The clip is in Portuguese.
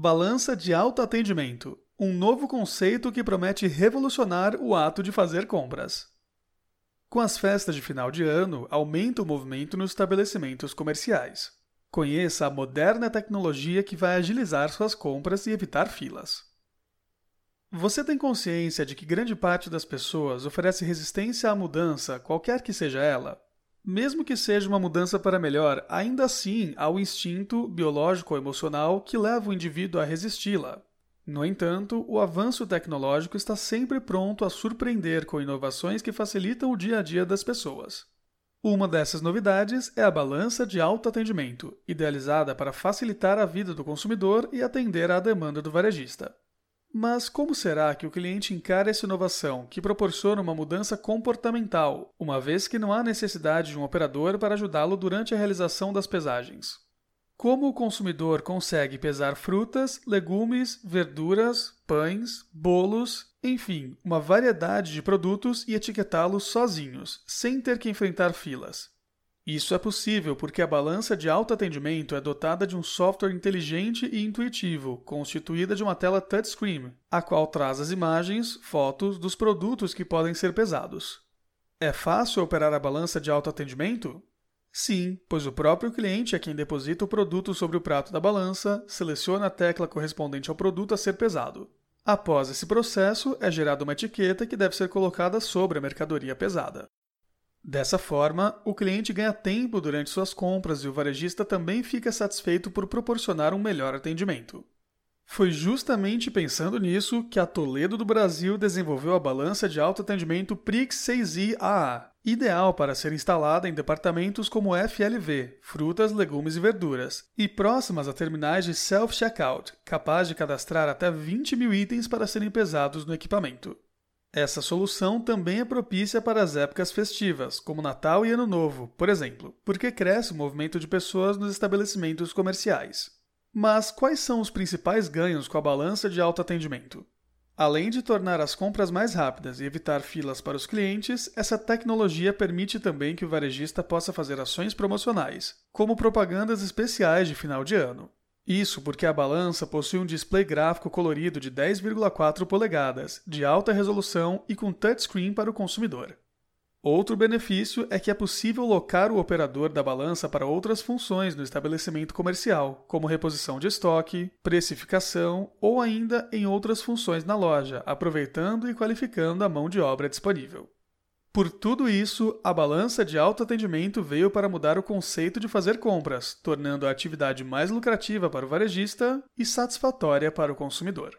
Balança de autoatendimento um novo conceito que promete revolucionar o ato de fazer compras. Com as festas de final de ano, aumenta o movimento nos estabelecimentos comerciais. Conheça a moderna tecnologia que vai agilizar suas compras e evitar filas. Você tem consciência de que grande parte das pessoas oferece resistência à mudança, qualquer que seja ela? Mesmo que seja uma mudança para melhor, ainda assim há o instinto biológico ou emocional que leva o indivíduo a resisti-la. No entanto, o avanço tecnológico está sempre pronto a surpreender com inovações que facilitam o dia a dia das pessoas. Uma dessas novidades é a balança de autoatendimento, idealizada para facilitar a vida do consumidor e atender à demanda do varejista. Mas como será que o cliente encara essa inovação que proporciona uma mudança comportamental, uma vez que não há necessidade de um operador para ajudá-lo durante a realização das pesagens? Como o consumidor consegue pesar frutas, legumes, verduras, pães, bolos, enfim, uma variedade de produtos e etiquetá-los sozinhos, sem ter que enfrentar filas? Isso é possível porque a balança de autoatendimento é dotada de um software inteligente e intuitivo, constituída de uma tela touchscreen, a qual traz as imagens, fotos dos produtos que podem ser pesados. É fácil operar a balança de autoatendimento? Sim, pois o próprio cliente é quem deposita o produto sobre o prato da balança, seleciona a tecla correspondente ao produto a ser pesado. Após esse processo, é gerada uma etiqueta que deve ser colocada sobre a mercadoria pesada. Dessa forma, o cliente ganha tempo durante suas compras e o varejista também fica satisfeito por proporcionar um melhor atendimento. Foi justamente pensando nisso que a Toledo do Brasil desenvolveu a balança de autoatendimento Prix 6i AA, ideal para ser instalada em departamentos como FLV, frutas, legumes e verduras, e próximas a terminais de self-checkout, capaz de cadastrar até 20 mil itens para serem pesados no equipamento. Essa solução também é propícia para as épocas festivas, como Natal e Ano Novo, por exemplo, porque cresce o movimento de pessoas nos estabelecimentos comerciais. Mas quais são os principais ganhos com a balança de autoatendimento? Além de tornar as compras mais rápidas e evitar filas para os clientes, essa tecnologia permite também que o varejista possa fazer ações promocionais, como propagandas especiais de final de ano. Isso porque a balança possui um display gráfico colorido de 10,4 polegadas, de alta resolução e com touchscreen para o consumidor. Outro benefício é que é possível locar o operador da balança para outras funções no estabelecimento comercial, como reposição de estoque, precificação ou ainda em outras funções na loja, aproveitando e qualificando a mão de obra disponível. Por tudo isso, a balança de autoatendimento veio para mudar o conceito de fazer compras, tornando a atividade mais lucrativa para o varejista e satisfatória para o consumidor.